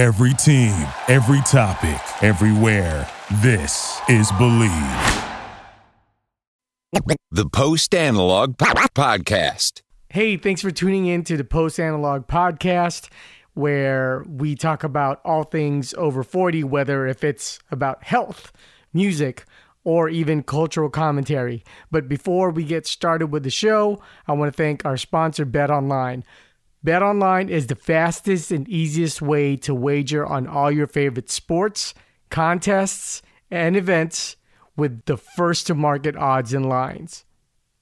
Every team, every topic, everywhere. This is Bleav. The Post Analog Podcast. Hey, thanks for tuning in to the Post Analog Podcast, where we talk about all things over 40, whether if it's about health, music, or even cultural commentary. But before we get started with the show, I want to thank our sponsor, Bet Online. Bet Online is the fastest and easiest way to wager on all your favorite sports, contests, and events with the first to market odds and lines.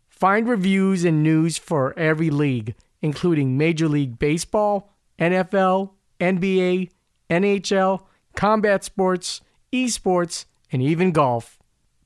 Find reviews and news for every league, including Major League Baseball, NFL, NBA, NHL, combat sports, esports, and even golf.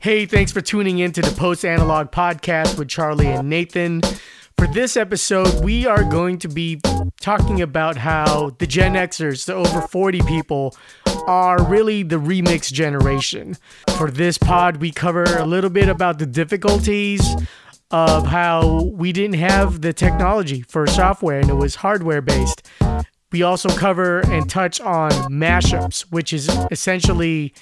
Hey, thanks for tuning in to the Post Analog Podcast with Charlie and Nathan. For this episode, we are going to be talking about how the Gen Xers, the over 40 people, are really the remix generation. For this pod, we cover a little bit about the difficulties of how we didn't have the technology for software and it was hardware based. We also cover and touch on mashups, which is essentially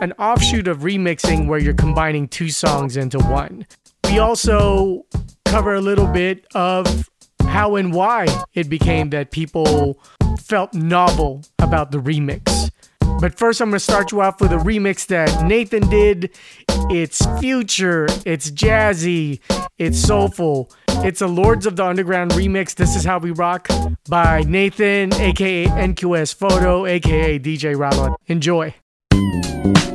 an offshoot of remixing where you're combining two songs into one. We also cover a little bit of how and why it became that people felt novel about the remix. But first, I'm going to start you off with a remix that Nathan did. It's future, it's jazzy, it's soulful. It's a Lords of the Underground remix. This is How We Rock by Nathan, aka NQS Photo, aka DJ Rallo. Enjoy. Música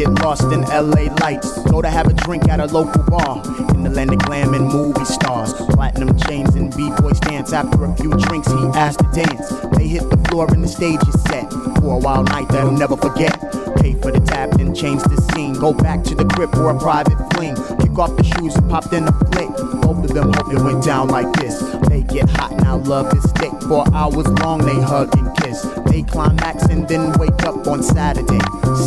Get lost in LA lights. Go to have a drink at a local bar. In the land of glam and movie stars. Platinum chains and b-boys dance. After a few drinks, he asked to dance. They hit the floor and the stage is set. For a wild night that he'll never forget. Pay for the tab, then change the scene. Go back to the crib for a private fling. Kick off the shoes and popped in a flick. Both of them hope it went down like this. They get hot now, love is thick. For hours long, they hug and kiss. Climax and then wake up on Saturday.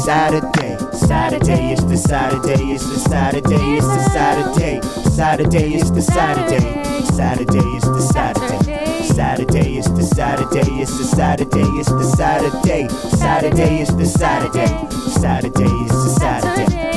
Saturday, Saturday, is the Saturday, is the Saturday, is the Saturday. Saturday, is the Saturday. Saturday, is the Saturday. Saturday, it's the Saturday, is the Saturday, it's the Saturday. Saturday, it's the Saturday. Saturday, is the Saturday.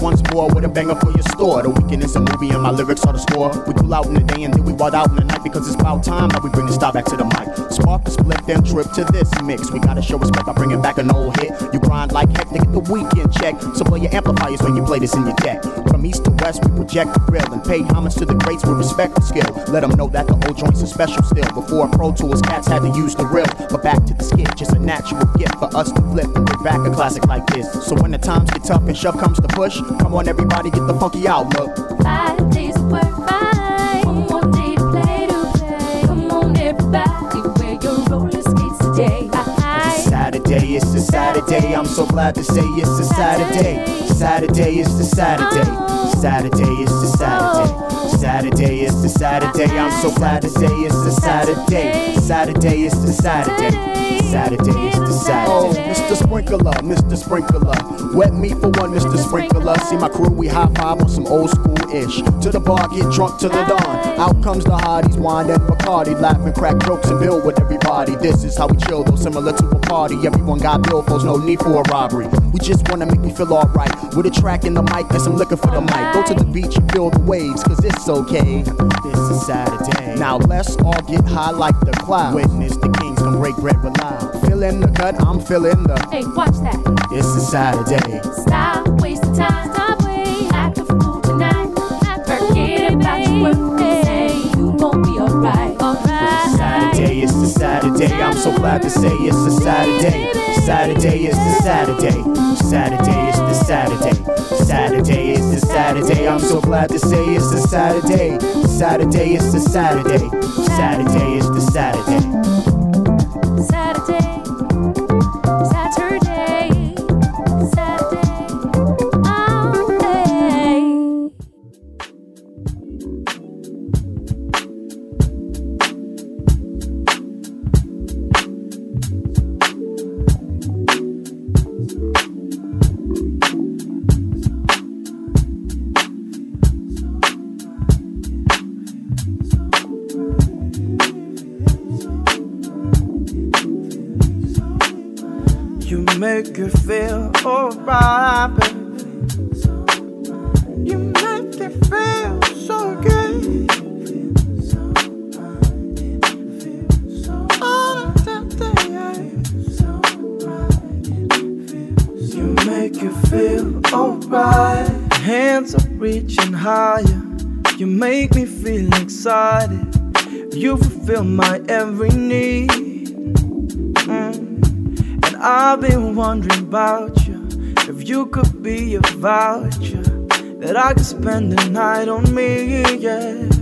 Once more with a banger for your store. The weekend is a movie and my lyrics are the score. We cool out in the day and then we wild out in the night because it's about time that we bring the style back to the mic. Spark a split, then trip to this mix. We gotta show respect by bringing back an old hit. You grind like heck to get the weekend check. So play your amplifiers when you play this in your deck. From east to west, we project the grill and pay homage to the greats with respect and skill. Let them know that the old joints are special still. Before Pro Tools, cats had to use the real. But back to the skit, just a natural gift for us to flip and bring back a classic like this. So when the times get tough and shove comes to push, come on everybody, get the funky outlook. Five days of work, five. One more day to play, to play. Come on, everybody, wear your roller skates today. It's a Saturday, it's a Saturday. I'm so glad to say it's a Saturday. Saturday, it's the Saturday. Oh. Saturday, it's the Saturday. Saturday, is the Saturday. I'm so glad to say it's the Saturday. Saturday, is the Saturday. Saturday, is the Saturday. Oh, Mr. Sprinkler, Mr. Sprinkler. Wet me for one, Mr. Sprinkler. See my crew, we high five on some old school ish. To the bar, get drunk to the dawn. Out comes the hotties, wine and Bacardi. Laughing, crack jokes, and build with everybody. This is how we chill, though, similar to a party. Everyone got billfolds, no need for a robbery. We just wanna make me feel alright. With a track in the mic and some liquor for the mic. Go to the beach and feel the waves, cause it's okay. This is Saturday. Now let's all get high like the clouds. Witness the kings come break bread with loud. Feeling the cut, I'm feeling the. Hey, watch that. This is Saturday. Stop Saturday. I'm so glad to say it's a Saturday. Saturday is the Saturday. Saturday is the Saturday. Saturday is the Saturday. I'm so glad to say it's a Saturday. Saturday is the Saturday. Saturday is the Saturday. Saturday. I could spend the night on me, yeah.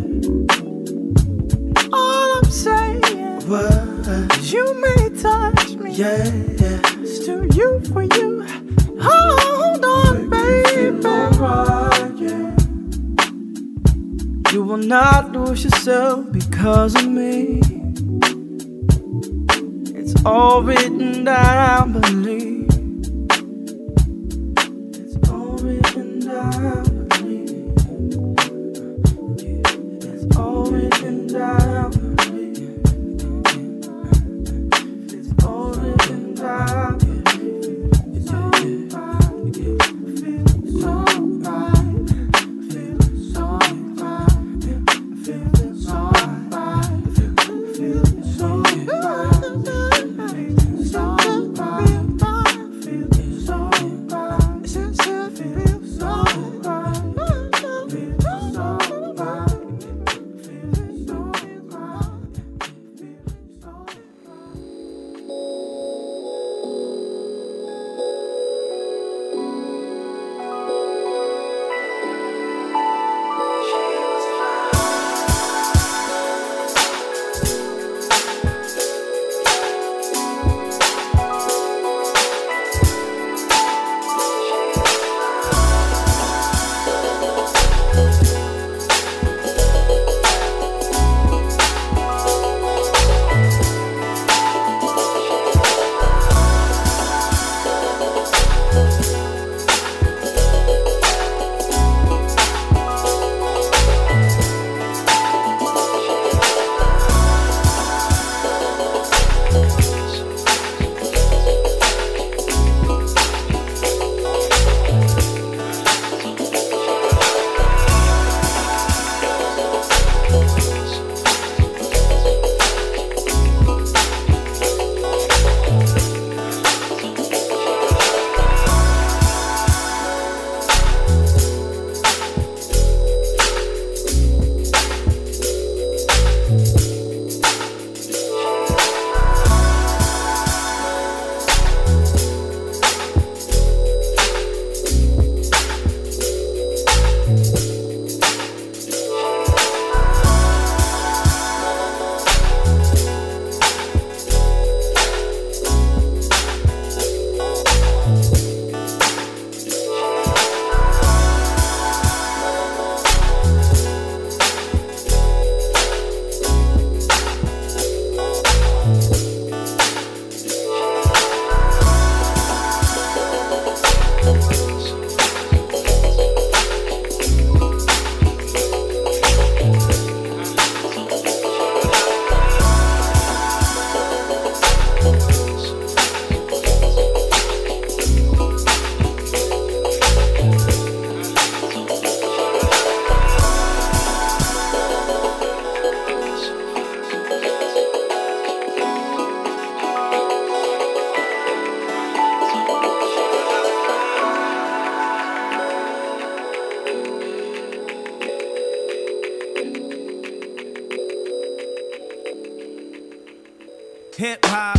Hip hop.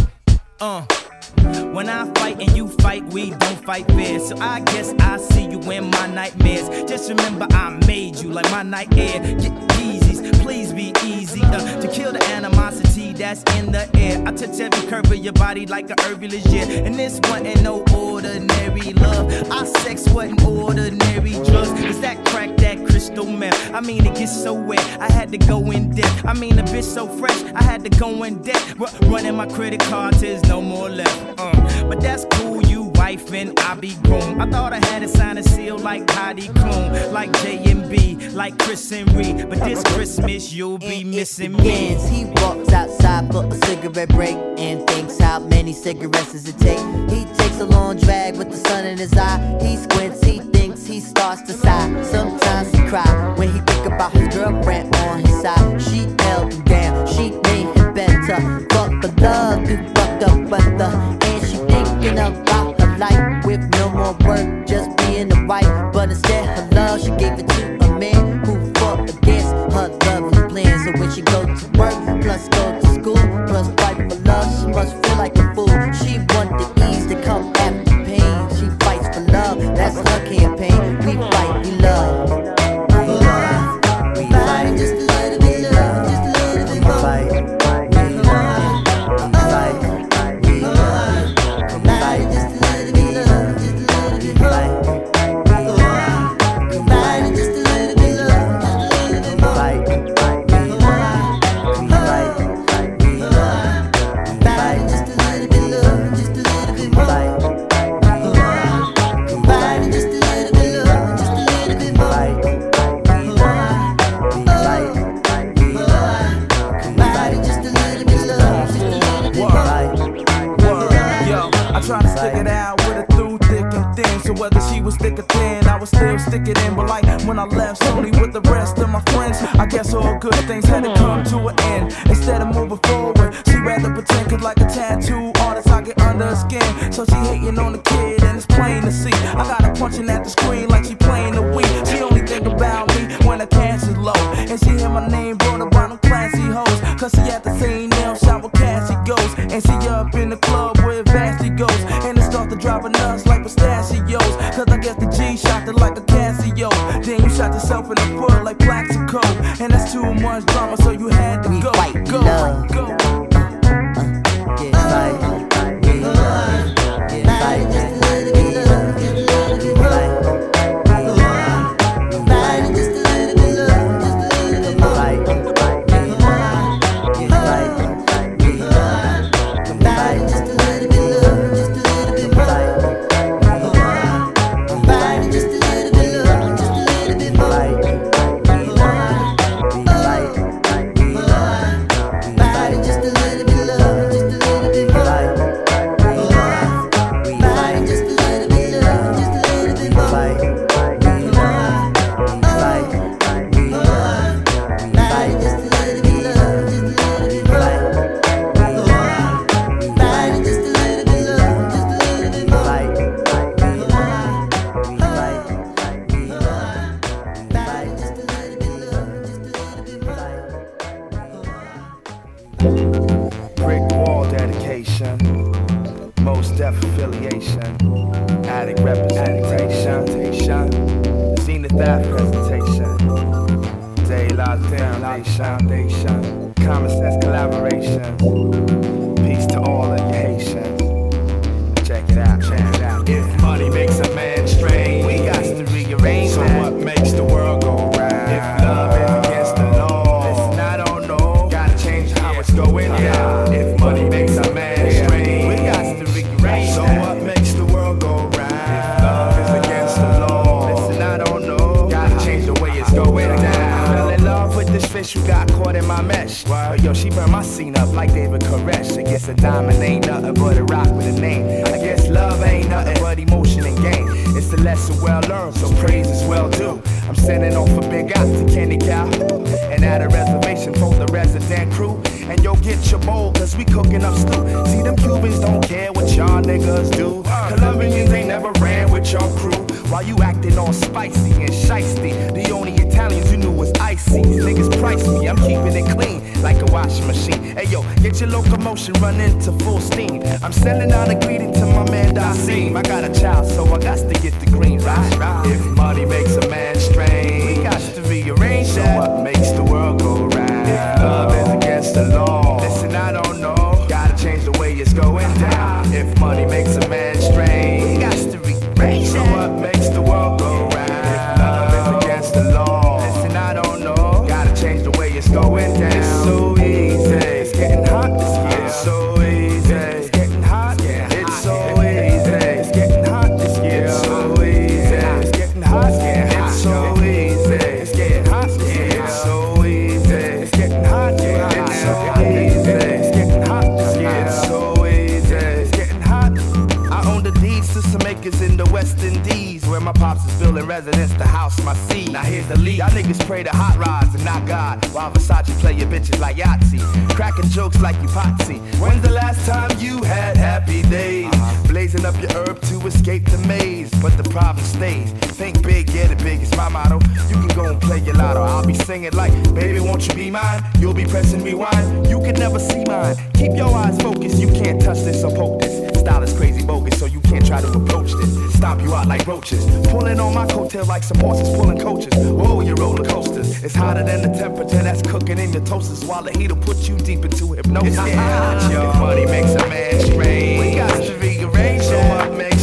Uh. When I fight and you fight, we don't fight fair. So I guess I see you in my nightmares. Just remember I made you like my night air. Get Yeezys, please be easy. Uh, to kill the animosity that's in the air. I touch every curve of your body like a herbalist, yeah. And this one ain't no ordinary love. Our sex wasn't ordinary drugs. It's that crystal meth. I mean, it gets so wet, I had to go in depth. I mean, the bitch so fresh, I had to go in debt. Ru- running my credit card there's no more left. Uh, but that's cool, you wife and I be groom. I thought I had a sign and seal like Heidi Klum, like J and B, like Chris and Reed. But this Christmas you'll be missing me. He walks outside for a cigarette break and thinks how many cigarettes does it take. He takes a long drag with the sun in his eye. He squints, he thinks, he starts to sigh. Sometimes he cry when he think about his girlfriend on his side. She held him down, she made him better. Fuck the love, through fucked up weather, and she thinking her life with no more work, just being a wife. But instead, her love she gave it to a man who fought against her lovely plan. So when she go to work, plus go to school, plus fight for love, she must things had to come to an end. Instead of moving forward, she rather pretend cause like a tattoo artist, I get under her skin. So she hating on the kid, and it's plain to see. I got her punching at the screen like she playing the Wii. She only think about me when the cash is low. And she hear my name brought up by them classy hoes. Cause she at the same nail shop where Cassie goes. And she up in the club where Vashti goes. And it start to drive her nuts like pistachios. Cause I guess the G shot her like a Casio. Then you shot yourself in the foot. Much drama, so you had to emotion and game. It's a lesson well learned, so praise is well due. I'm sending off a big out to Kenny Cow. And at a reservation for the resident crew. And yo, get your bowl, cause we cooking up stew. See, them Cubans don't care what y'all niggas do. Colombians ain't never ran with your crew. While you acting all spicy and shisty. The only Italians you knew was icy. Niggas price me, I'm keeping it clean like a washing machine. Hey yo, get your locomotion running to full steam. I'm sending out a greeting to my man Dasim. I got a child, so I got to get the green right. If money makes a man strange, we got to rearrange so what makes my seed. Now here's the lead. Y'all niggas pray to hot rods and not God. While Versace play your bitches like Yahtzee. Cracking jokes like you Potsie. When's the last time you had happy days? Uh-huh. Blazing up your herb to escape the maze. But the problem stays. Think big, get it big. It's my motto. You can go and play your lotto. I'll be singing like, baby, won't you be mine? You'll be pressing rewind. You can never see mine. Keep your eyes focused. You can't touch this or poke this. Style is crazy bogus, so you can't try to approach this. Stomp you out like roaches. Pulling on my coattail like some horses pulling coaches. Whoa, you roller coasters. It's hotter than the temperature that's cooking in your toasters. While the heat'll put you deep into hypnosis. Yeah, your money makes a man strange. We got to rearrange so what makes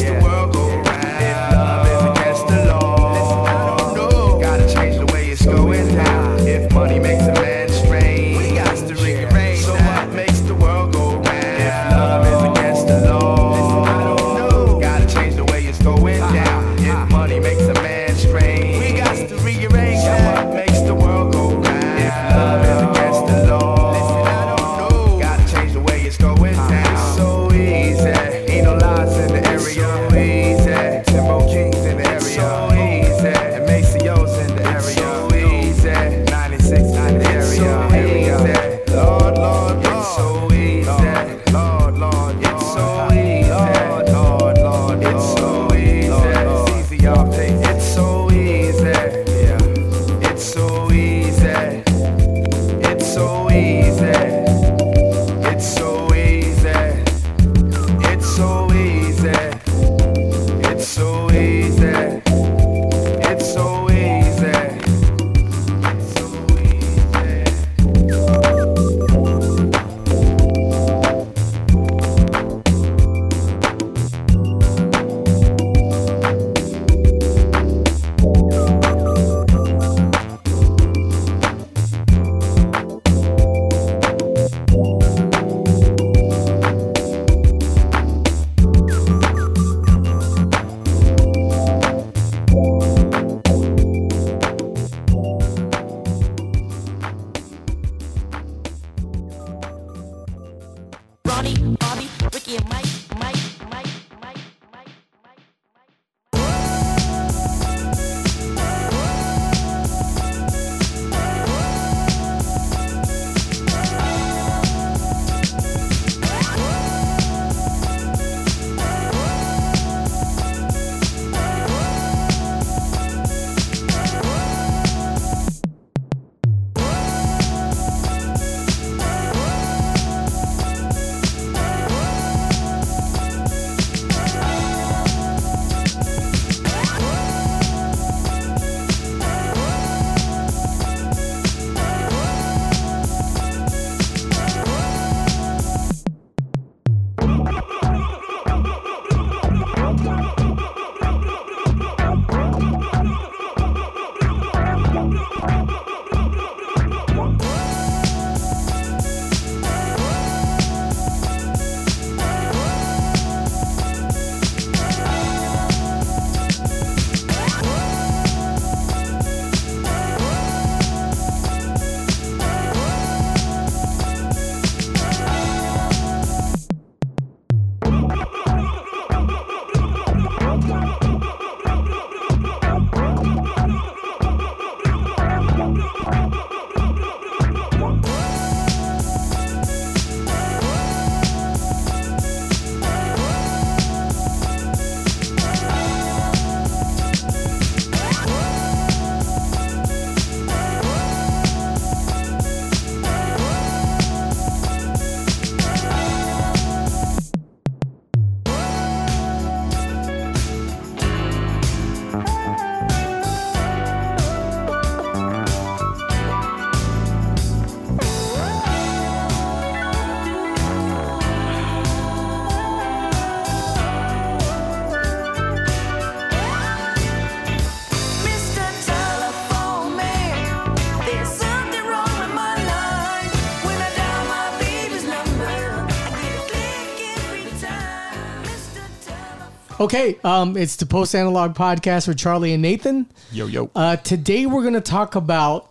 Okay, um, it's the Post Analog Podcast with Charlie and Nathan. Yo yo. Uh, today we're going to talk about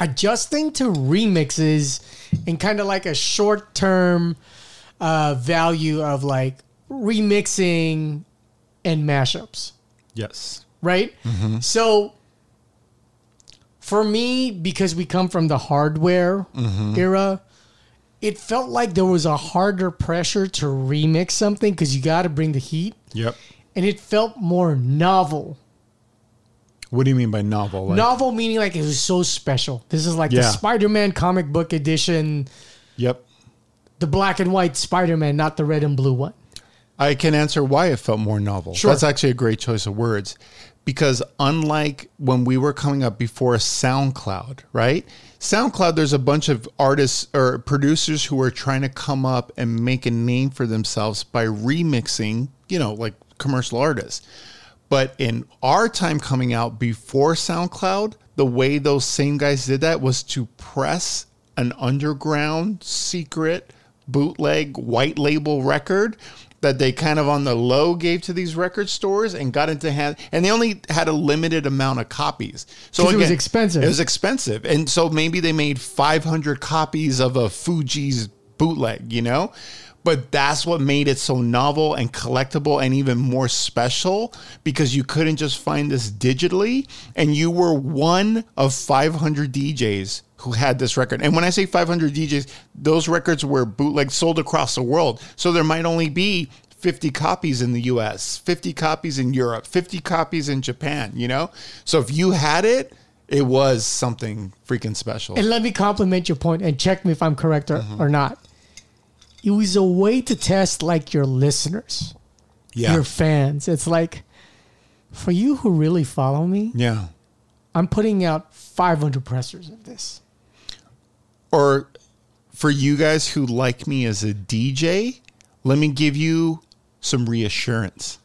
adjusting to remixes and kind of like a short term uh, value of like remixing and mashups, yes. right? So for me, because we come from the hardware era, it felt like there was a harder pressure to remix something because you got to bring the heat, Yep. and it felt more novel. What do you mean by novel? Like, Novel meaning like it was so special. This is like the Spider-Man comic book edition, Yep. the black and white Spider-Man, not the red and blue one. I can answer why it felt more novel. Sure. That's actually a great choice of words. Because unlike when we were coming up before SoundCloud, right? SoundCloud, there's a bunch of artists or producers who are trying to come up and make a name for themselves by remixing, you know, like commercial artists. But in our time coming out before SoundCloud, the way those same guys did that was to press an underground secret bootleg white label record that they kind of on the low gave to these record stores and got into hand and they only had a limited amount of copies. So 'Cause it was expensive. It was expensive. And so maybe they made 500 copies of a Fugees bootleg, you know? But that's what made it so novel and collectible and even more special because you couldn't just find this digitally and you were one of 500 DJs who had this record. And when I say 500 DJs, those records were bootleg sold across the world. So there might only be 50 copies in the US, 50 copies in Europe, 50 copies in Japan, you know? So if you had it, it was something freaking special. And let me compliment your point and check me if I'm correct or, Mm-hmm. or not. It was a way to test like your listeners, Yeah. your fans. It's like for you who really follow me, Yeah. I'm putting out 500 pressers of this. Or for you guys who like me as a DJ, let me give you some reassurance.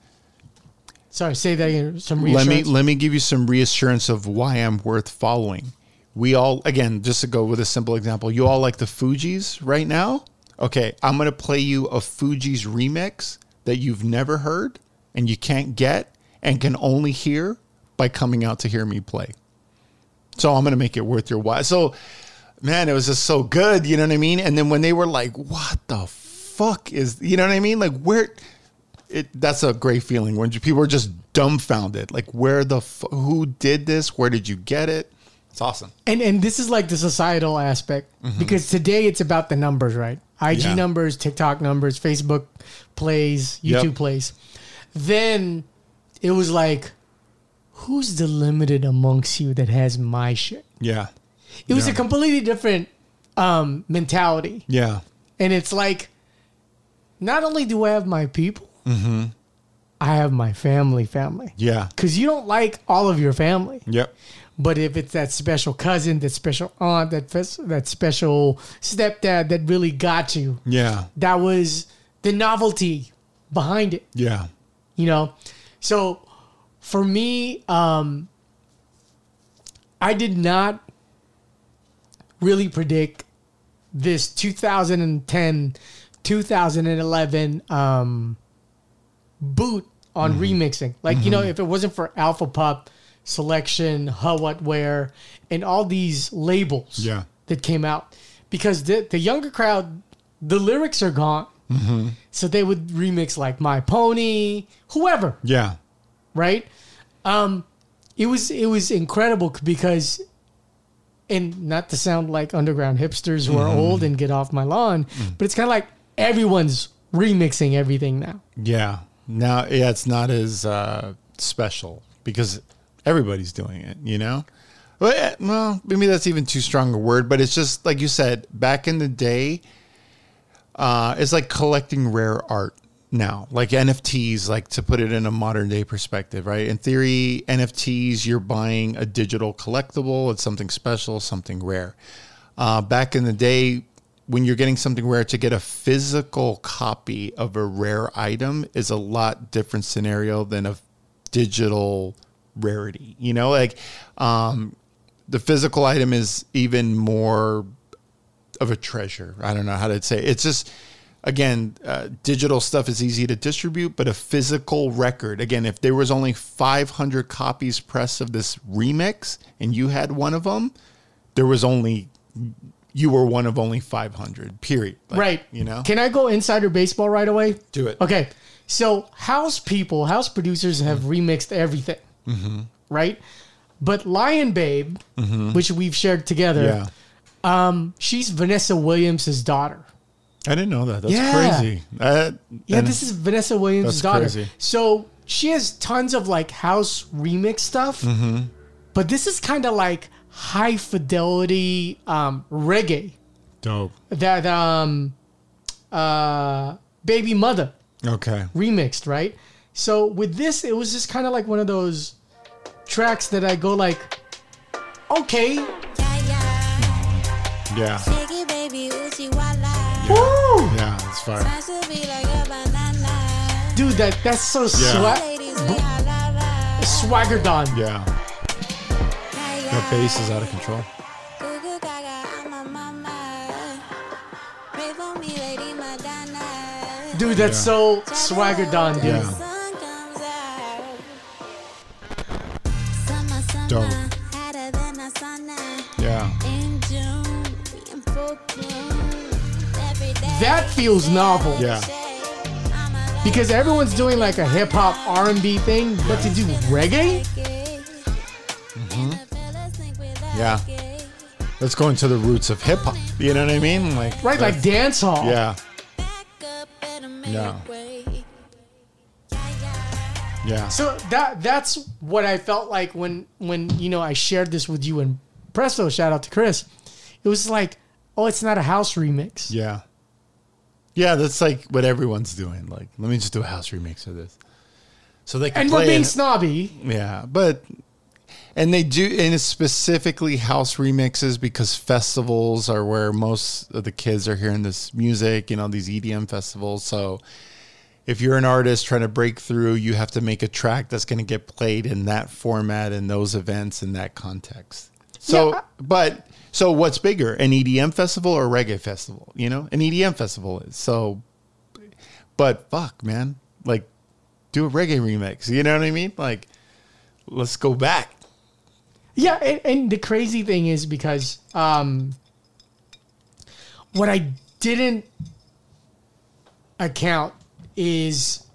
Sorry, say that again. Some Let me let me give you some reassurance of why I'm worth following. We all again, just to go with a simple example, you all like the Fugees right now? Okay, I'm gonna play you a Fugees remix that you've never heard and you can't get and can only hear by coming out to hear me play. So I'm gonna make it worth your while. So man, it was just so good, you know what I mean? And then when they were like, what the fuck is you know what I mean? Like where it that's a great feeling when people are just dumbfounded. Like where the f- who did this? Where did you get it? It's awesome. And and this is like the societal aspect because today it's about the numbers, right? IG Mm-hmm. Yeah. numbers, TikTok numbers, Facebook plays, Yep. YouTube plays. Then it was like, who's the limited amongst you that has my shit? Yeah. It was Yeah. a completely different um, mentality, Yeah. and it's like, not only do I have my people, Mm-hmm. I have my family, family. Yeah. Because you don't like all of your family. Yep. But if it's that special cousin, that special aunt, that that special stepdad that really got you, Yeah. that was the novelty behind it, Yeah. you know. So for me, um, I did not really predict this 2010, 2011 um, boot on remixing. Like you know, if it wasn't for Alpha Pup, Selection, Huh What Where, and all these labels Yeah. that came out, because the the younger crowd, the lyrics are gone. So they would remix like My Pony, whoever, Yeah. right? Um, it was it was incredible because, and not to sound like underground hipsters who are old and get off my lawn, but it's kind of like everyone's remixing everything now. Yeah. Now, yeah, it's not as uh, special because everybody's doing it, you know? Well, well, maybe that's even too strong a word, but it's just like you said, back in the day, uh, it's like collecting rare art now, like NFTs, like to put it in a modern day perspective, right? In theory, NFTs, you're buying a digital collectible, it's something special, something rare. Uh, back in the day, when you're getting something rare, to get a physical copy of a rare item is a lot different scenario than a digital rarity. You know, like um, the physical item is even more of a treasure. I don't know how to say. It. It's just again, uh, digital stuff is easy to distribute, but a physical record, again, if there was only 500 copies pressed of this remix and you had one of them, there was only, you were one of only 500, period. Like, right. You know? Can I go insider baseball right away? Do it. Okay. So house people, house producers have remixed everything, Mm-hmm. right? But Lion Babe, which we've shared together, Yeah. um, she's Vanessa Williams' daughter. I didn't know that. That's Yeah. crazy. Uh, Yeah, this is Vanessa Williams' That's daughter. crazy. So she has tons of like house remix stuff, Mm-hmm. but this is kind of like high fidelity um, reggae dope. that um, uh, Baby Mother Okay. remixed, right? So with this, it was just kind of like one of those tracks that I go like, okay, Yeah. woo, Yeah, it's fire. dude, that that's so swag, swagger Don. Yeah. That bass is out of control. Dude, that's so swagger done, dude. Yeah. Feels novel. Yeah. Because everyone's doing like a hip hop R and B thing, but to do reggae, mm-hmm. Yeah. Let's go into the roots of hip hop. You know what I mean? Like right? Like that's- dance hall. Yeah. Yeah. Yeah. So that that's what I felt like when when you know I shared this with you and Presto. Shout out to Chris. It was like, oh, it's not a house remix. Yeah. Yeah, that's like what everyone's doing. Like, let me just do a house remix of this. So they can And play we're being it. snobby. Yeah, but and they do and it's specifically house remixes because festivals are where most of the kids are hearing this music, you know, these EDM festivals. So if you're an artist trying to break through, you have to make a track that's going to get played in that format in those events in that context. So, Yeah. but so what's bigger, an EDM festival or a reggae festival? You know, an EDM festival is so. But fuck, man, like, do a reggae remix. You know what I mean? Like, let's go back. Yeah, and, and the crazy thing is because um, what I didn't account is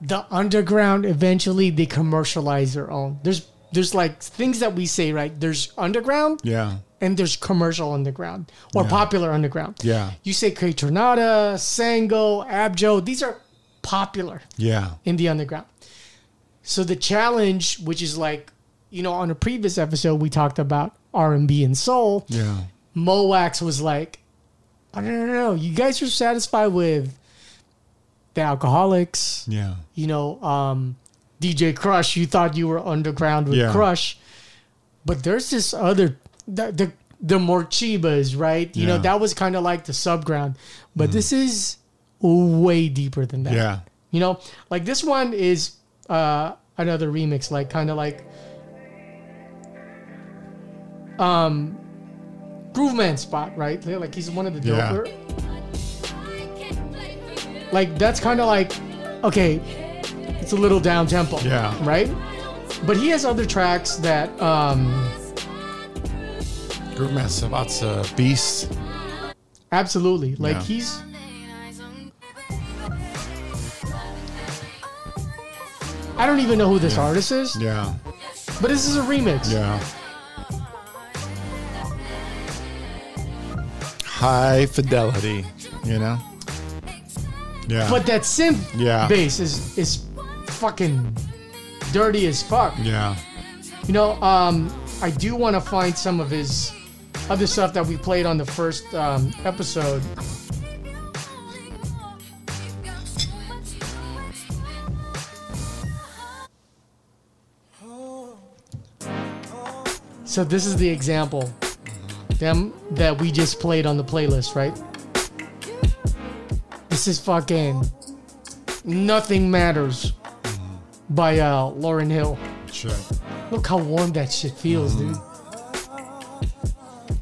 the underground eventually they commercialize their own. There's there's like things that we say right. There's underground Yeah. and there's commercial underground or Yeah. popular underground. Yeah. You say Kaytranada, Sango, Abjo. These are popular Yeah. in the underground. So the challenge, which is like, you know, on a previous episode we talked about R and B and soul. Yeah. Moax was like, I don't know, you guys are satisfied with the alcoholics. Yeah. You know, um, DJ Krush. You thought you were underground with Yeah. Krush, but there's this other the the, the Morchibas, right? You know, Yeah. Mm-hmm. that was kind of like the subground, but this is way deeper than that. Yeah. You know, like this one is uh, another remix, like kind of like um, Grooveman Spot, right? Like he's one of the Yeah. Like that's kind of like okay, it's a little down tempo, Yeah. right? But he has other tracks that um, Grooveman Spot's a beast. absolutely like Yeah. he's. I don't even know who this artist is, Yeah. but this is a remix. Yeah. High fidelity, you know? Yeah. But that synth Yeah. bass is is fucking dirty as fuck. yeah. You know, um, I do want to find some of his other stuff that we played on the first um, episode. So this is the example, them that we just played on the playlist, right? This is fucking "Nothing Matters" by uh, Lauryn Hill. Sure. Look how warm that shit feels, dude.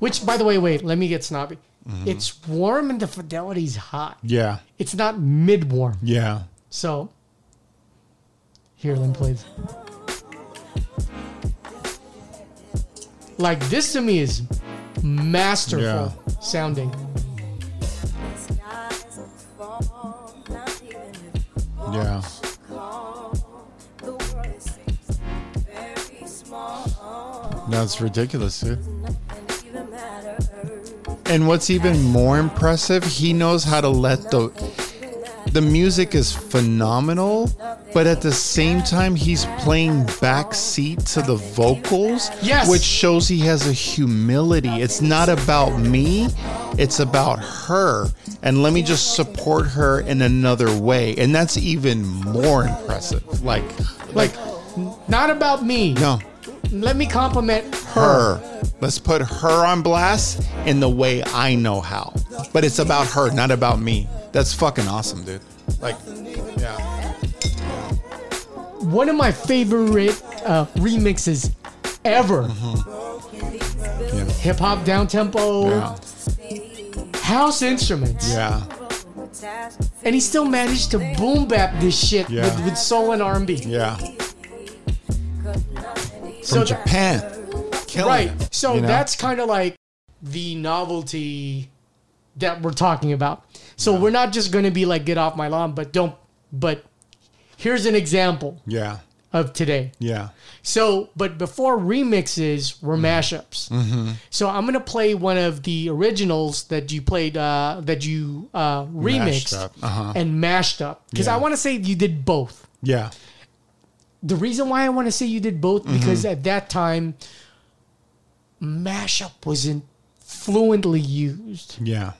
Which, by the way, wait, let me get snobby. Mhm. It's warm and the fidelity's hot. Yeah. It's not mid warm. Yeah. So here, Lynn plays. Like this to me is masterful Yeah. sounding. Yeah. That's ridiculous, dude. And what's even more impressive, he knows how to let the the music is phenomenal, but at the same time he's playing backseat to the vocals, Yes. which shows he has a humility. It's not about me, it's about her. And let me just support her in another way. And that's even more impressive. Like Like, not about me. no, Let me compliment her. her. Let's put her on blast in the way I know how. But it's about her, not about me. That's fucking awesome, dude. Like, yeah. One of my favorite uh, remixes ever. Yeah. Hip hop down tempo, Yeah. house instruments. Yeah. And he still managed to boom bap this shit Yeah. with, with soul and R&B. Yeah. So From Japan. Killing right. it, So you know? that's kind of like the novelty that we're talking about. So we're not just going to be like get off my lawn, but don't but here's an example Yeah. of today. Yeah. So, but before remixes were mashups. Mm-hmm. So I'm gonna play one of the originals that you played, uh, that you uh, remixed up, uh-huh. and mashed up. Because Yeah. I want to say you did both. Yeah. The reason why I want to say you did both because Mhm. at that time, mashup wasn't fluently used. Yeah.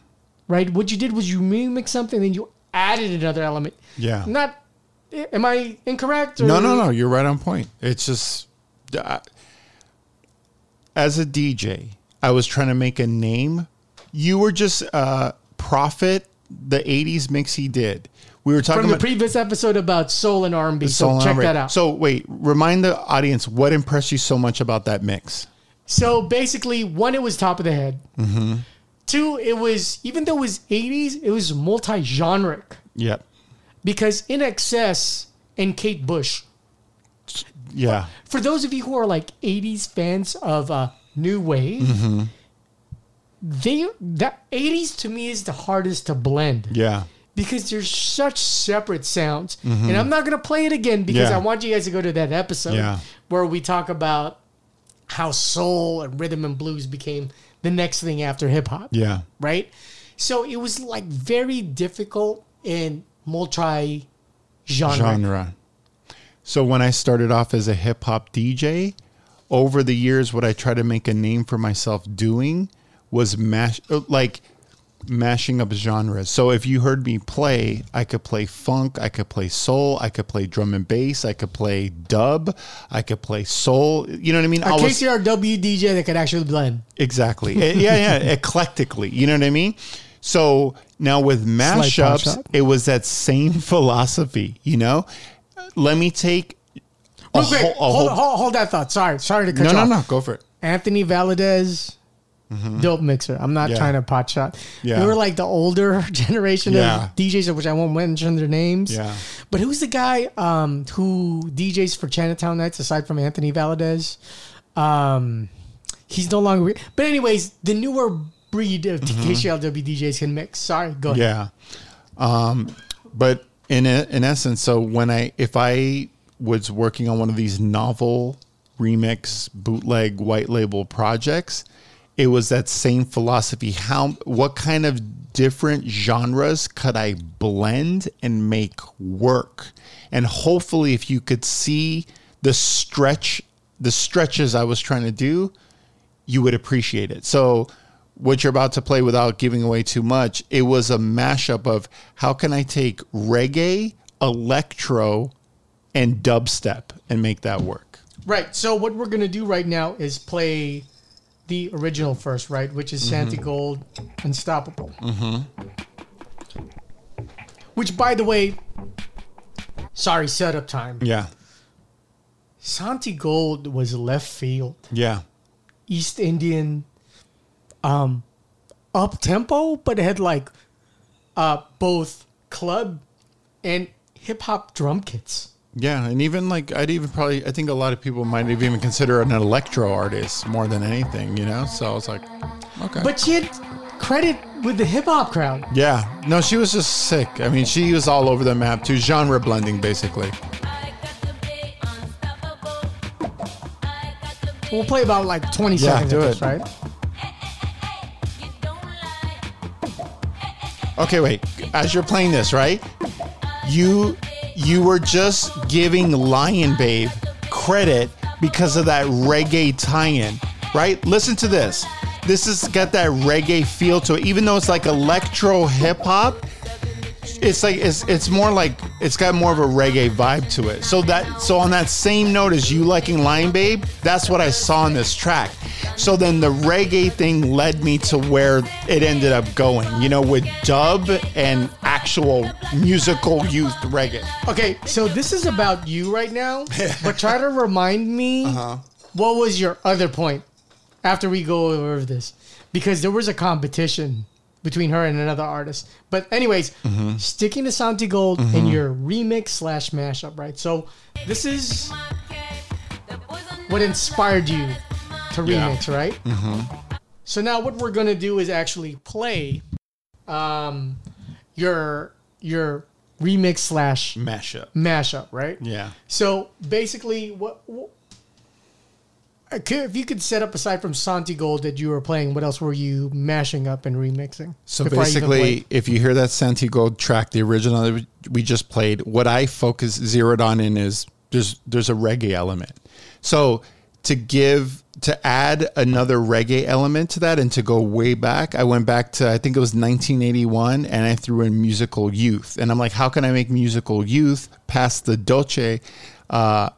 Right? What you did was you remix something, then you added another element. Yeah. Not. Am I incorrect? No, no, no. You're right on point. It's just, uh, as a DJ, I was trying to make a name. You were just uh, Prophet, the 80s mix he did. We were talking From the about previous episode about soul and R&B. So Soul and check that out. So wait, remind the audience what impressed you so much about that mix. So basically, one, it was top of the head. Mm-hmm. Two, it was even though it was '80s, it was multi-genric Yep. because INXS and Kate Bush. Yeah. For those of you who are like '80s fans of uh, new wave, Mm-hmm. they that '80s to me is the hardest to blend Yeah. Because there's such separate sounds. Mhm. And I'm not gonna play it again because Yeah. I want you guys to go to that episode Yeah. where we talk about how soul and rhythm and blues became the next thing after hip hop. Yeah. Right? So it was like very difficult and multi genre. So when I started off as a hip hop DJ, over the years, what I tried to make a name for myself doing was mash, like mashing up genres. So if you heard me play, I could play funk, I could play soul, I could play drum and bass, I could play dub, I could play soul. You know what I mean? A I was- KCRW DJ that could actually blend. Exactly. Eh, yeah, yeah, eclectically. You know what I mean? So now with mashups, it was that same philosophy, you know? Let me take Real quick, whole, a hold, whole- hold, hold that thought. Sorry, sorry to cut No, you no, off. no, go for it. Anthony Valadez, dope mixer. I'm not Yeah. trying to pot shot. Yeah. We were like the older generation Yeah. of DJs, which I won't mention their names. Yeah. But who's the guy um, who DJs for Chinatown Nights aside from Anthony Valadez? Um, he's no longer. But anyways, the newer breed of KCRW DJs can mix. Sorry, go ahead. Mm-hmm. Yeah. Um, but in in essence, so when I if I was working on one of these novel remix bootleg white label projects, it was that same philosophy. How what kind of different genres could I blend and make work? And hopefully if you could see the stretch the stretches I was trying to do, you would appreciate it. So what you're about to play without giving away too much, it was a mashup of how can I take reggae, electro, and dubstep and make that work. Right. So what we're gonna do right now is play the original first, right? Which is Santigold, Unstoppable. Mm-hmm. Which, by the way, sorry, setup time. Yeah. Santigold was left field, Yeah. East Indian, um, up tempo, but it had like uh both club and hip hop drum kits. Yeah, and even like I'd even probably I think a lot of people might have even consider an electro artist more than anything, you know. So I was like, okay. But she had credit with the hip hop crowd. yeah, no, she was just sick. I mean, she was all over the map too, genre blending basically. We'll play about like 20 Yeah, seconds do of this, it. right? Okay, wait. As you're playing this, right? You you were just giving Lion Babe credit because of that reggae tie-in, right? Listen to this. This has got that reggae feel to it, even though it's like electro hip hop. It's like it's it's more like it's got more of a reggae vibe to it. So that so on that same note as you liking Lion Babe, that's what I saw in this track. So then the reggae thing led me to where it ended up going, you know, with dub and actual musical youth reggae. Okay, so this is about you right now, but try to remind me what was your other point after we go over this because there was a competition between her and another artist. But anyways, sticking to Santigold in your remix slash mashup, right? So this is what inspired you to Yeah. remix, right? Mm-hmm. So now what we're gonna do is actually play um, your your remix slash Mashup. mashup, right? Yeah. So basically, what, what uh, could- if you could set up aside from Santigold that you were playing, what else were you mashing up and remixing? So before I even basically, if you hear that Santigold track, the original that we just played, what I focus zeroed on in is there's there's a reggae element. So to give to add another reggae element to that and to go way back, I went back to I think it was 1981 and I threw in musical youth. And I'm like, how can I make musical youth past the Dolce uh,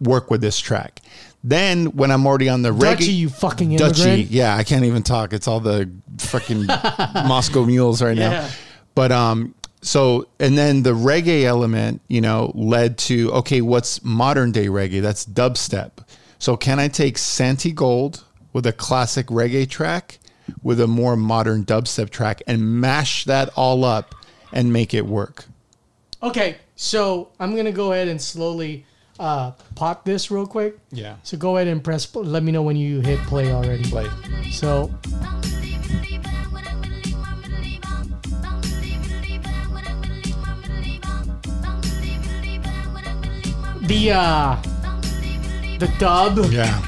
work with this track? Then when I'm already on the reggae, Dutchie, you fucking immigrant. yeah, I can't even talk. It's all the fucking Moscow mules right Yeah. now. But um, so and then the reggae element, you know, led to okay, what's modern day reggae? That's dubstep. So can I take Santigold with a classic reggae track with a more modern dubstep track and mash that all up and make it work? Okay, so I'm gonna go ahead and slowly uh, pop this real quick. Yeah. So go ahead and press. Let me know when you hit play already. Play. So. The uh, the dub, Yeah.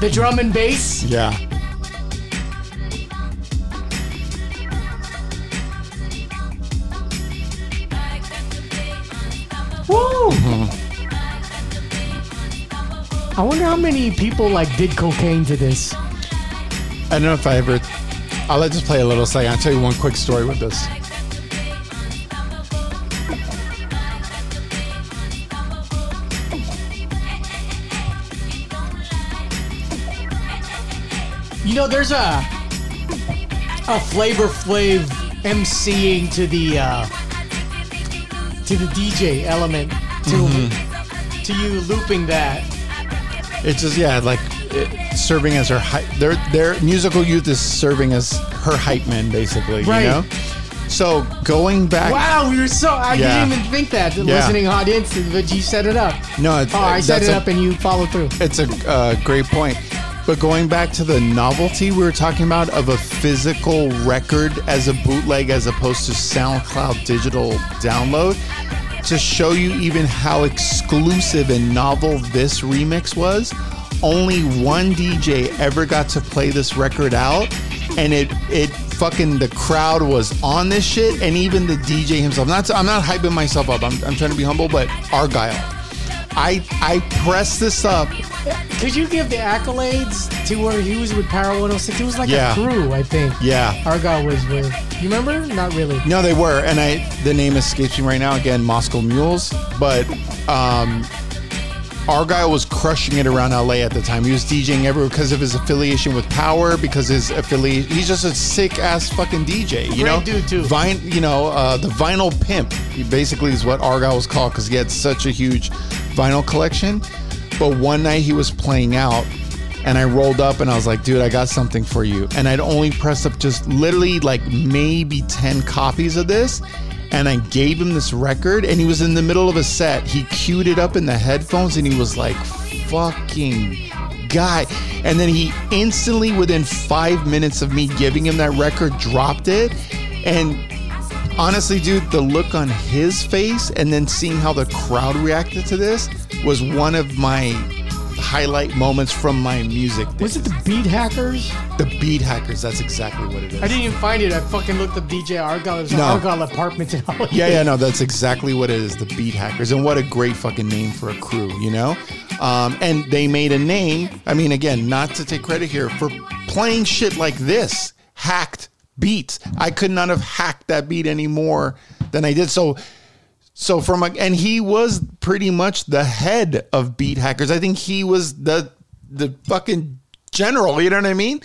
the drum and bass. Yeah. Woo! Mm-hmm. I wonder how many people like did cocaine to this. I don't know if I ever. I'll let just play a little second. I'll tell you one quick story with this. Know, there's a a Flavor Flav MCing to the uh, to the DJ element to to you looping that. It's just yeah, like it, serving as her hype. Their their musical youth is serving as her hype man, basically. Right. You know. So going back. Wow, we were so I Yeah. didn't even think that Yeah. listening audience, but you set it up. No, it's, Oh, I set it up and you followed through. It's a uh, great point. But going back to the novelty we were talking about of a physical record as a bootleg as opposed to SoundCloud digital download, to show you even how exclusive and novel this remix was, only one DJ ever got to play this record out. And it it fucking the crowd was on this shit, and even the DJ himself. Not I'm not hyping myself up. I'm, I'm trying to be humble, but Argyle. I I pressed this up Could you give the accolades to where he was with Power 106? It was like Yeah. a crew, I think. Yeah. Argyle was with. You remember? Not really. No, they were, and I the name escapes me right now. Again, Moscow Mules, but um, Argyle was crushing it around LA at the time. He was DJing everywhere because of his affiliation with Power, because his affiliate. He's just a sick ass fucking DJ. You Great know, dude, too. Vine, you know, uh, the vinyl pimp. He basically is what Argyle was called because he had such a huge vinyl collection. But one night he was playing out, and I rolled up and I was like, dude, I got something for you. And I'd only pressed up just literally like maybe 10 copies of this. And I gave him this record and he was in the middle of a set. He queued it up in the headphones and he was like, fucking guy. And then he instantly, within five minutes of me giving him that record, dropped it. And honestly, dude, the look on his face and then seeing how the crowd reacted to this was one of my highlight moments from my music. Was it the Beat Hackers? The Beat Hackers. That's exactly what it is. I didn't even find it. I fucking looked up DJ Argyle. It was No. Argyle Apartments in Hollywood. Yeah, yeah, no, that's exactly what it is. The Beat Hackers, and what a great fucking name for a crew, you know. Um, and they made a name. I mean, again, not to take credit here for playing shit like this, hacked beats. I could not have hacked that beat any more than I did. So, so from a, and he was pretty much the head of Beat Hackers. I think he was the the fucking general. You know what I mean?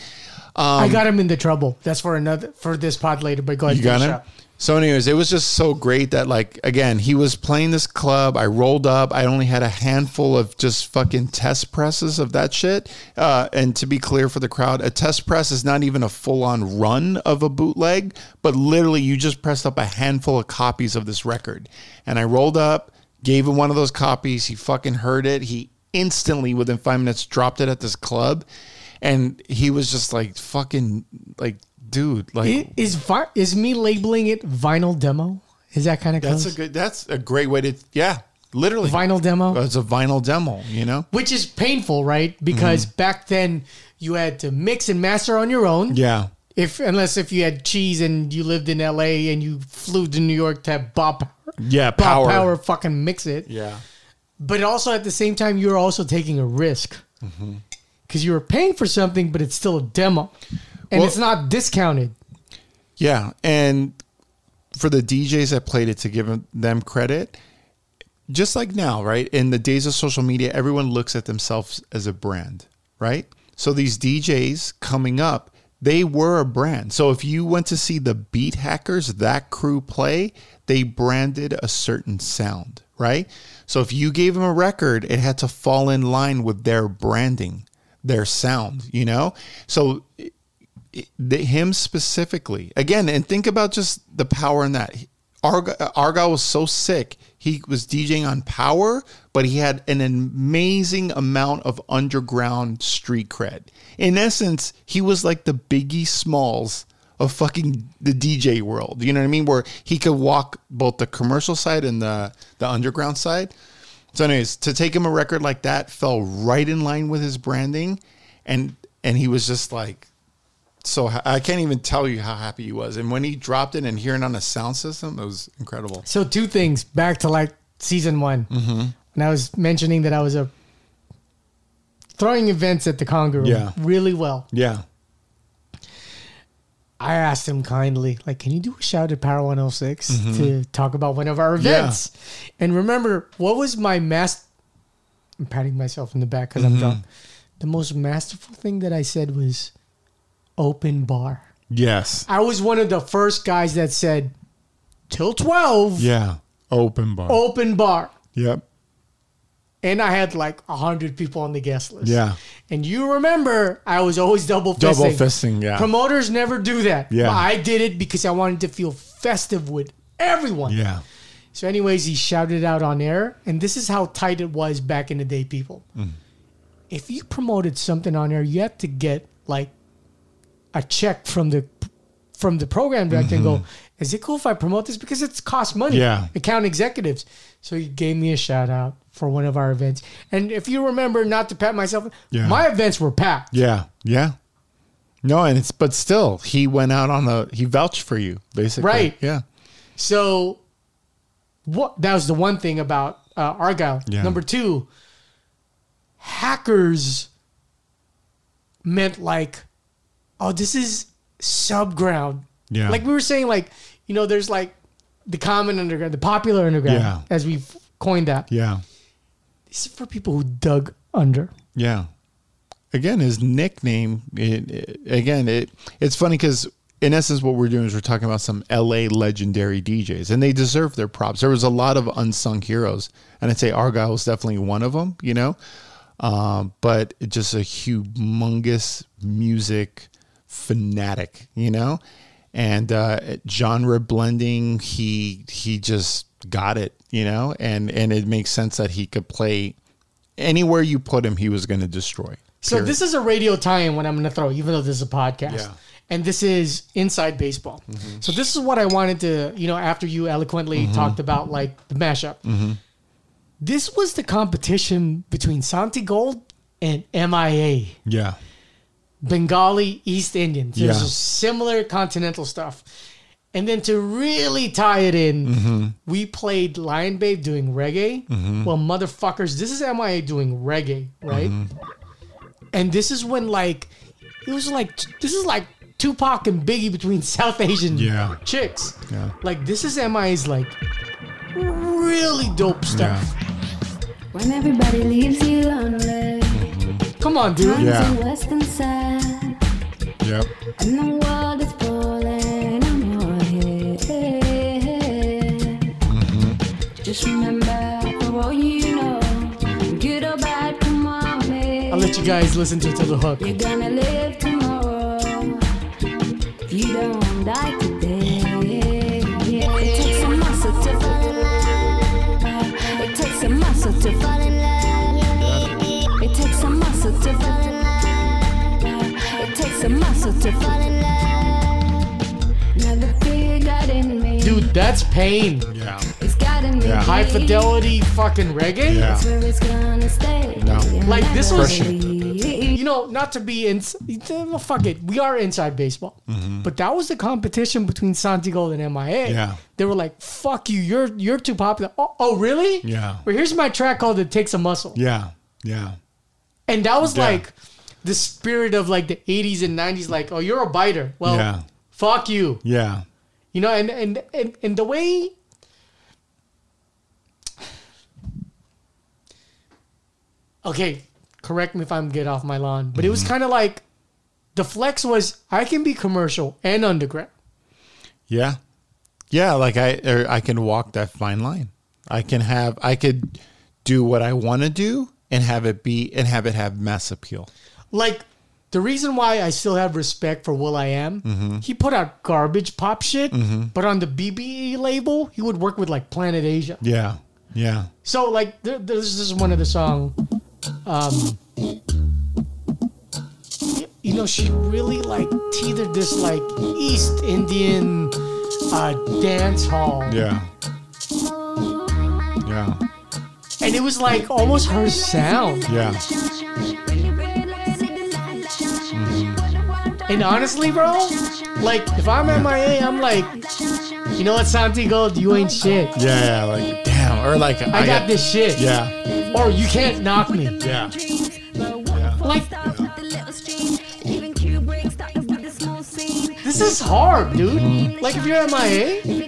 Um, I got him into trouble. That's for another for this pod later. But go ahead. you got him. up. So, anyways, it was just so great that, like, again, he was playing this club. I rolled up. I only had a handful of just fucking test presses of that shit. Uh, and to be clear for the crowd, a test press is not even a full on run of a bootleg, but literally you just pressed up a handful of copies of this record. And I rolled up, gave him one of those copies. He fucking heard it. He instantly, within five minutes, dropped it at this club. And he was just like, fucking, like, dude, like, I- Is vi- is me labeling it vinyl demo? Is that kind of That's close? a good. That's a great way to. Yeah, literally vinyl demo. It's a vinyl demo. You know. Which is painful, right? Because back then you had to mix and master on your own. Mm-hmm. Yeah. If unless if you had cheese and you lived in L.A. and you flew to New York to have Bob Yeah. Bob Power. Power fucking mix it. Yeah. But also at the same time, you're also taking a risk Mm-hmm. because you were paying for something, but it's still a demo, and Well- it's not discounted. Yeah, and for the DJs that played it, to give them credit, just like now, right? In the days of social media, everyone looks at themselves as a brand, right? So these DJs coming up, they were a brand. So if you went to see the Beat Hackers, that crew play, they branded a certain sound, right? So if you gave them a record, it had to fall in line with their branding, their sound, you know? So the, him specifically. Again and think about just the power in that. Arg- argyle was so sick he was djing on power but he had an amazing amount of underground street cred. In essence he was like the biggie smalls of fucking the dj world. You know what i mean? Where he could walk both the commercial side and the the underground side. So anyways to take him a record like that fell right in line with his branding and and he was just like so I can't even tell you how happy he was. And when he dropped it and hearing on a sound system, it was incredible. So two things back to like season one. Mm-hmm. And I was mentioning that I was a throwing events at the Congo Yeah. really well. Yeah. I asked him kindly, like, can you do a shout at Power 106 Mhm. to talk about one of our events? And remember, what was my mass? I'm patting myself in the back because I'm Mhm. drunk. The most masterful thing that I said was open bar. Yes. I was one of the first guys that said till 12, Yeah. Open bar. open bar. Yep. And I had like 100 people on the guest list. Yeah. And you remember, I was always double fisting. Double fisting. Yeah. Promoters never do that. Yeah. I did it because I wanted to feel festive with everyone. yeah. So, anyways, he shouted out on air, and this is how tight it was back in the day, people. Mm. If you promoted something on air, you had to get like a check from the from the program director and go, "Is it cool if I promote this because it's cost money?" Mm-hmm. Yeah. account executives. So he gave me a shout out for one of our events, and if you remember, not to pat myself, Yeah. my events were packed. Yeah. Yeah. No, and it's but still he went out on the he vouched for you basically. Right. Yeah. So, what that was the one thing about uh, Argyle. Yeah. Number two, hackers meant like, oh, this is subground. Yeah. Like we were saying, like you know, there's like the common underground, the popular underground, Yeah. as we've coined that. Yeah. This is for people who dug under. Yeah. Again, his nickname. It, it- again, it it's funny because in essence, what we're doing is we're talking about some L.A. legendary DJs, and they deserve their props. There was a lot of unsung heroes, and I'd say Argyle was definitely one of them. You know, um, but just a humongous music fanatic, you know, and uh, genre blending. He he just got it, you know, and and it makes sense that he could play anywhere you put him, he was going to destroy. So this is a radio tie-in. What I'm going to throw, even though this is a podcast. Yeah. And this is inside baseball. Mm-hmm. So this is what I wanted to, you know, after you eloquently mm-hmm. talked about like the mashup. Mm-hmm. This was the competition between Santigold and MIA. Yeah. Bengali East Indians. There's Yeah. similar continental stuff. And then to really tie it in, Mm-hmm. we played Lion Babe doing reggae. Mhm. Well, motherfuckers, this is MIA doing reggae, right? Mm-hmm. And this is when like it was like this is like Tupac and Biggie between South Asian Yeah. chicks. Yeah. Like this is MIA's like really dope stuff. When everybody leaves you lonely. Come on, dude. Times Yeah. in western side. Yep. And the world is falling on your head. Just remember, for all you know, good or bad, come on, man. I'll let you guys listen to it till the hook. You're gonna live a muscle to fall in love. Now the fear got in me. Dude, that's pain. Yeah. It's got in me. High fidelity fucking reggae. Yeah. That's where it's gonna stay. No. Like this was, you know, not to be in. Well, fuck it, we are inside baseball, but that was the competition between Santigold and MIA. Mm-hmm. Yeah. they were like, "Fuck you, you're you're too popular." Oh, oh really? Yeah. Well, here's my track called "It Takes a Muscle," Yeah. Yeah. and that was Yeah. like the spirit of like the '80s and '90s. Like, oh, you're a biter. Well, Yeah. fuck you. Yeah. You know, and and and, and the way Okay, correct me if I'm get off my lawn, but it was mm-hmm. kind of like the flex was I can be commercial and underground. Yeah. Yeah, like I or I can walk that fine line. I can have I could do what I want to do and have it be and have it have mass appeal. Like the reason why I still have respect for will.i.am, Mm-hmm. he put out garbage pop shit, but on the BBE label, he would work with like Planet Asia. Yeah. Yeah. So like there, this is one of the song um you know she really like teetered this like East Indian uh dance hall Yeah. Yeah. and it was like almost her sound Yeah. And honestly bro like if I'm MIA I'm like you know what Santigold you ain't shit Yeah, yeah, like damn or like I, got, this shit Yeah. or you can't knock me Yeah. like this is hard dude like if you're at my MIA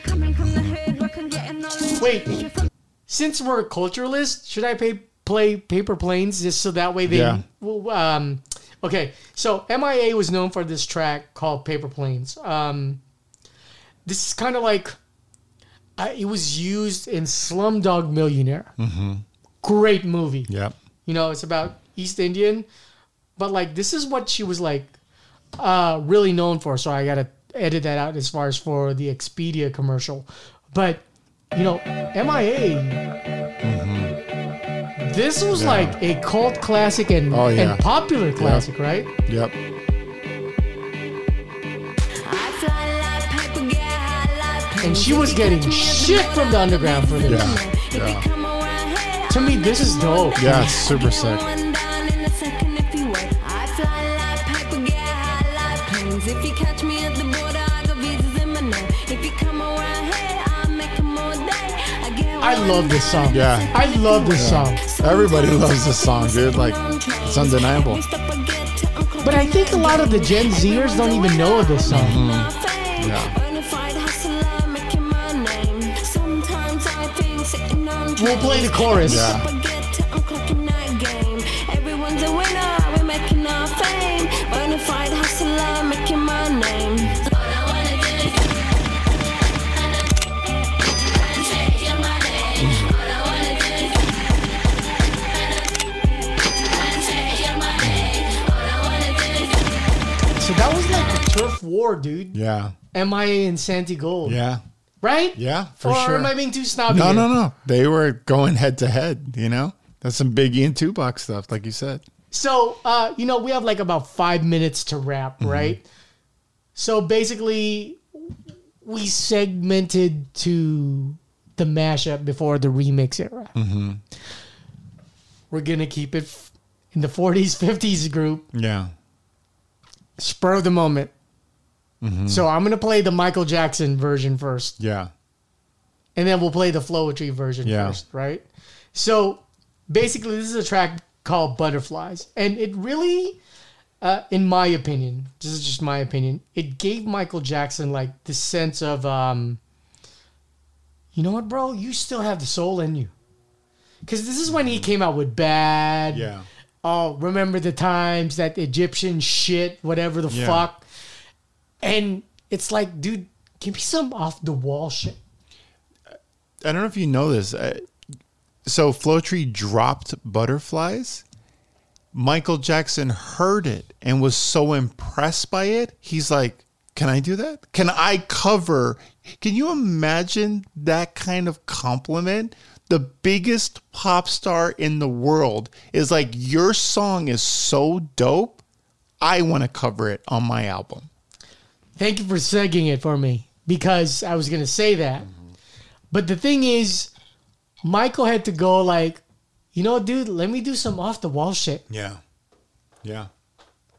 Wait, since we're culturalists, should I pay, play Paper Planes just so that way they? Yeah. well, Um, okay, so MIA was known for this track called Paper Planes. Um, this is kind of like uh, it was used in Slumdog Millionaire. Mm-hmm. Great movie. Yep. You know, it's about East Indian, but like this is what she was like uh, really known for. So I gotta edit that out as far as for the Expedia commercial. But you know, MIA. This was Yeah. like a cult classic and, Oh, yeah. and popular classic, right? Yep. And she was getting shit from the underground for this. Yeah. Yeah. To me, this is dope. Yeah, it's super sick. If you catch love this song. Yeah. I love this Yeah. song. Everybody loves this song, dude. Like it's undeniable. But I think a lot of the Gen Zers don't even know of this song. Mm-hmm. Yeah. We'll play the chorus. Yeah. Turf War, dude. Yeah. MIA and Santigold. Yeah. Right? Yeah, for or sure. am I being too snobby? No, here? no, no. They were going head to head, you know? That's some Biggie and Tupac stuff, like you said. So, uh, you know, we have like about five minutes to wrap, Mm-hmm. right? So basically, we segmented to the mashup before the remix era. Mm-hmm. We're going to keep it f- in the 40s, 50s group, Yeah. spur of the moment. Mhm. So I'm going to play the Michael Jackson version first, Yeah. and then we'll play the Floetry version Yeah. first, right? So basically, this is a track called Butterflies, and it really, uh, in my opinion, this is just my opinion, it gave Michael Jackson like the sense of, um, you know what, bro, you still have the soul in you, because this is when he came out with Bad. Yeah. Oh, remember the times that Egyptian shit, whatever the Yeah. fuck, and it's like, dude, give me some off the wall shit. I don't know if you know this. Uh, so Floetry dropped Butterflies. Michael Jackson heard it and was so impressed by it. He's like, "Can I do that? Can I cover? Can you imagine that kind of compliment? The biggest pop star in the world is like, "Your song is so dope. I want to cover it on my album." Thank you for segging it for me because I was going to say that. But the thing is, Michael had to go like, you know, dude, let me do some off the wall shit. Yeah. Yeah.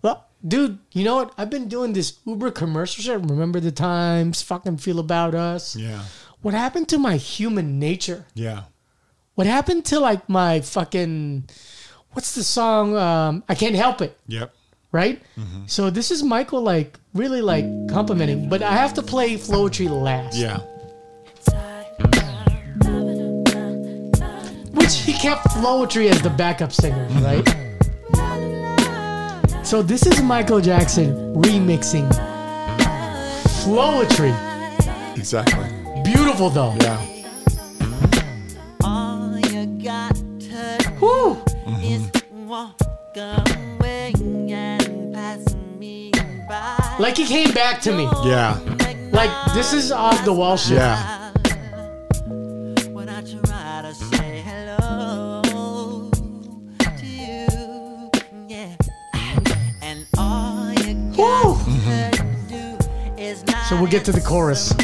Well, dude, you know what? I've been doing this Uber commercial shit. Remember the times? Fucking feel about us. Yeah. What happened to my human nature? Yeah. What happened to like my fucking what's the song? Um, I can't help it. Yep. Right? Mm-hmm. So this is Michael like really like complimenting, but I have to play Floetry last. Yeah. Which he kept Floetry as the backup singer, mm-hmm. right? So this is Michael Jackson remixing Floetry. Exactly. Beautiful though. Yeah. All you got to Woo! Mm-hmm. is Like he came back to me. Yeah. Like this is off the wall shit. Yeah. When I try to say hello to you, yeah. And all you Woo! got to do is not So we'll get to the chorus.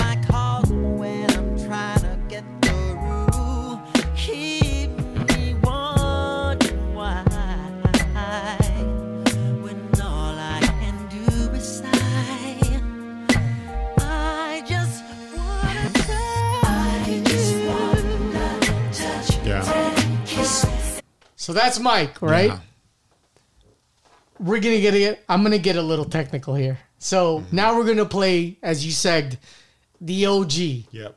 That's Mike, right? Yeah. We're gonna get it. I'm gonna get a little technical here. So Mm-hmm. now we're gonna play, as you said, the OG, Yep.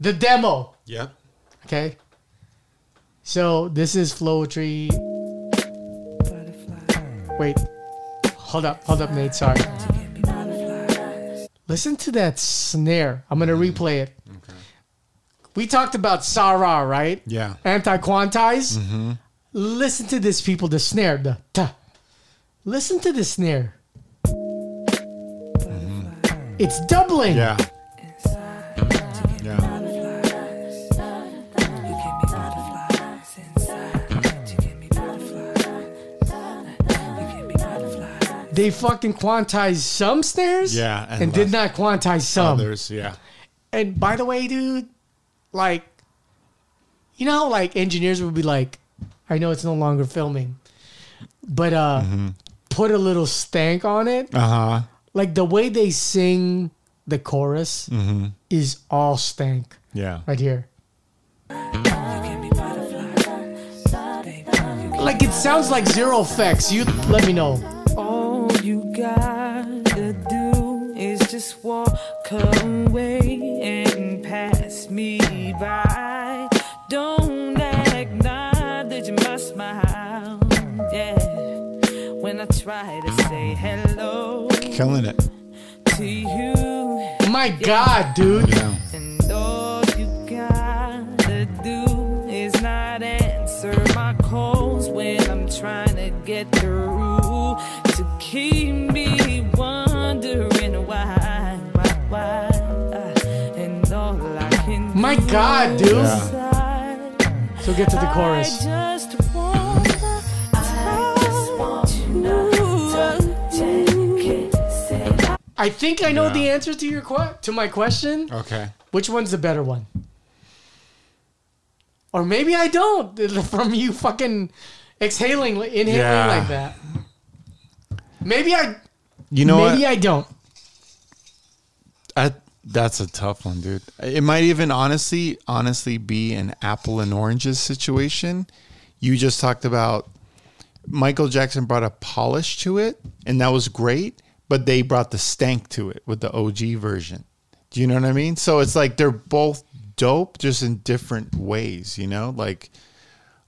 the demo. Yep. Okay. So this is Floetry. Wait. Hold up, hold up, Nate. Sorry. Listen to that snare. I'm gonna replay it. Okay. We talked about Sarah, right? Yeah. Anti-quantize. Mm-hmm. Listen to this, people. The snare. The ta. Listen to the snare. Mm-hmm. It's doubling. Yeah. Yeah. They fucking quantized some snares. Yeah, And, and did not quantize some. Others. Yeah. And by the way, dude, like, you know how like engineers would be like, I know it's no longer filming, but uh, put a little stank on it. Uh huh. Like the way they sing the chorus Mm-hmm. is all stank Yeah. right here. Like it sounds like zero effects. You let me know. All you gotta do is just walk away and pass me by. Don't you my smile. Yeah. When I try to say hello. Killing it. To you. My God, dude. Yeah. And all you gotta do is not answer my calls when I'm trying to get through. To keep me wondering why, why, why. My God, dude. Yeah. So get to the chorus. I think I know Yeah. the answer to your que- to my question. Okay. Which one's the better one? Or maybe I don't. From you fucking exhaling, inhaling Yeah. like that. Maybe I. You know maybe what? I don't. I, that's a tough one, dude. It might even honestly, honestly be an apple and oranges situation. You just talked about Michael Jackson brought a polish to it, and that was great. But they brought the stank to it with the OG version. Do you know what I mean? So it's like they're both dope, just in different ways. You know, like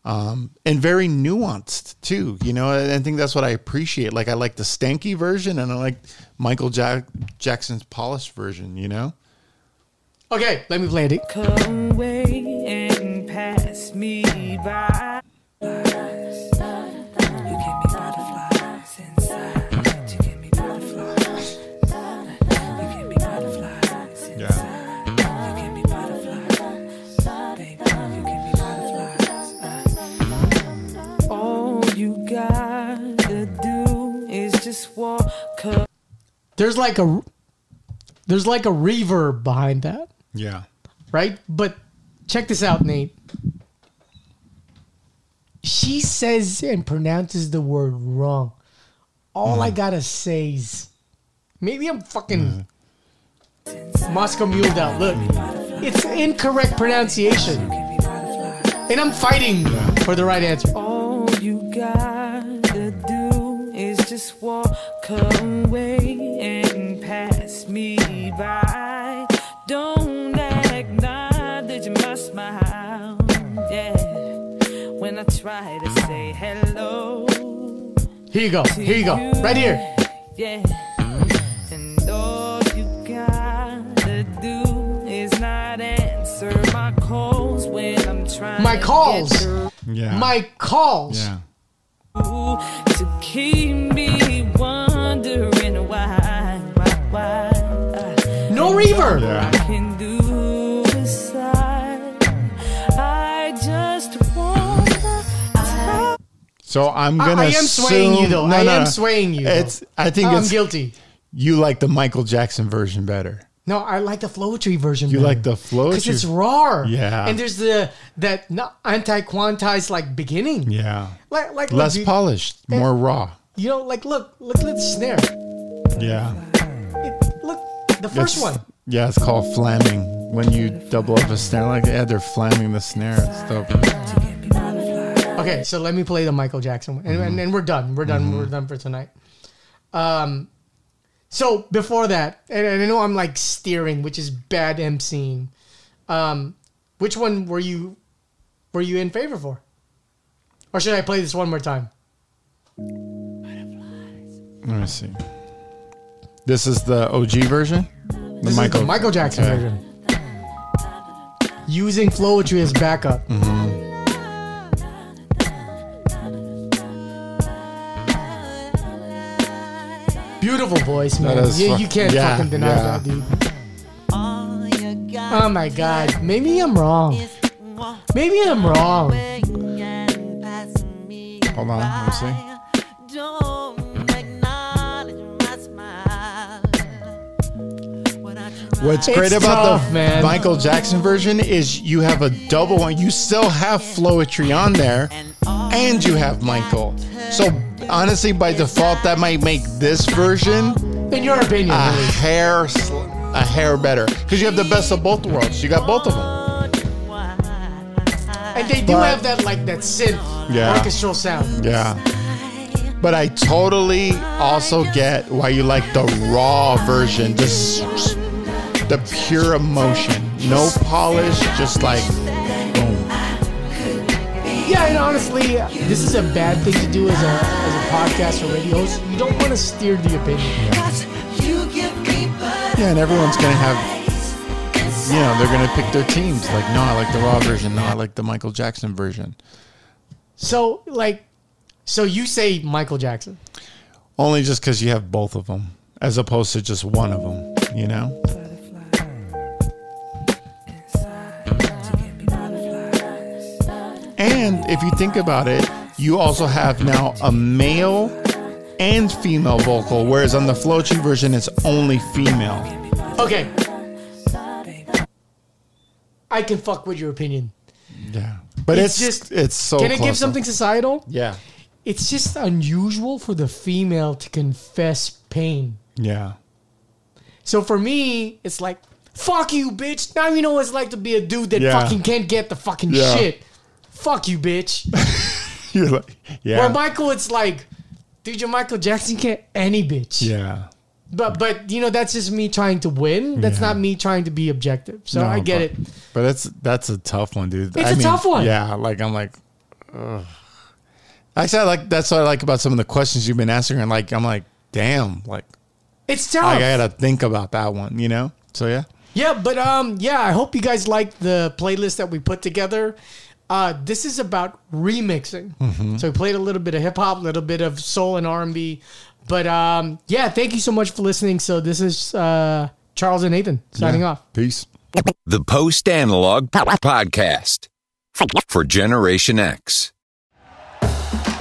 um, and very nuanced too. You know, and I think that's what I appreciate. Like I like the stanky version, and I like Michael Jack- Jackson's polished version. You know. Okay, let me play it. Come away and pass me by. You gotta do is just walk up. There's like a there's like a reverb behind that, Yeah. right? But check this out, Nate. She says and pronounces the word wrong. All I mm. gotta say is maybe I'm fucking Moscow muled out. Look, it's incorrect pronunciation. And I'm fighting for the right answer. Just walk away and pass me by. Don't acknowledge my smile. Yeah, when I try to say hello. Here you go. Here you go. Right here. Yeah, and all you gotta do is not answer my calls when I'm trying. My calls. Yeah. My calls. Yeah. To keep me wondering why, why, why. No reverb. I can do aside. I just wanna So I'm gonna. I am swaying you, assume- though. I am swaying you, though. It's. I think I'm guilty. You like the Michael Jackson version better. No, I like the Floetry version. You better. like the flow? Tree? Because it's raw. Yeah. and there's the that not anti-quantized like beginning. Yeah. Like like Less look, polished, Eh. more raw. You know, like look, look at the snare. Yeah. Look, the first It's- one. Yeah, it's called flamming. When you double up a snare like yeah, they're flamming the snare. It's dope. Okay, so let me play the Michael Jackson one, and, and, and we're done. We're done. Mm-hmm. We're done for tonight. Um, so before that, and, and I know I'm like steering, which is bad emceeing. Um, which one were you were you in favor for, or should I play this one more time? Let me see. This is the OG version. The This is the Michael Jackson Okay. version. Using Floetry as backup. Mm-hmm. Beautiful voice, man. That is Yeah, fuck- you can't yeah, fucking deny yeah. that, dude. Oh, oh my god. Maybe I'm wrong. Maybe I'm wrong. Hold on, let me see. What's It's great about tough, the man. Michael Jackson version is you have a double one. You still have Floetry on there, and you have Michael. So honestly, by default, that might make this version In your opinion, a really. hair, sl- a hair better because you have the best of both worlds. You got both of them. And they do But- have that like that synth Yeah. orchestral sound. Yeah. But I totally also get why you like the raw version, just the pure emotion, no polish, just like boom. Yeah, and honestly, this is a bad thing to do as a as a podcast or radios. You don't want to steer the opinion. Yeah, and everyone's gonna have, you know, they're gonna pick their teams. Like, no, I like the raw version. No, I like the Michael Jackson version. So like, so you say Michael Jackson. Only just because you have both of them, as opposed to just one of them. You know. And if you think about it, you also have now a male and female vocal, whereas on the Floetry version, it's only female. Okay. I can fuck with your opinion. Yeah. But it's, just, it's so Can I give something societal? Yeah. It's just unusual for the female to confess pain. Yeah. So for me, it's like, fuck you, bitch. Now you know what it's like to be a dude that Yeah. fucking can't get the fucking Yeah. shit. Fuck you, bitch. You're like, yeah. Where Michael, it's like, dude, you're Michael Jackson, can't any bitch. yeah. But but you know that's just me trying to win. That's Yeah. not me trying to be objective. So No, I get but- it. But that's that's a tough one, dude. It's a tough one. Yeah, like I'm like, ugh. actually, I like that's what I like about some of the questions you've been asking, And like, I'm like, damn, like It's tough. Like I gotta think about that one, you know. So yeah, Yeah, but um, yeah, I hope you guys like the playlist that we put together. Uh, this is about remixing. Mhm. So we played a little bit of hip hop, a little bit of soul and R and B. But um, yeah, thank you so much for listening. So this is uh, Charles and Nathan signing Yeah. off. Peace. The Post Analog Podcast for Generation X.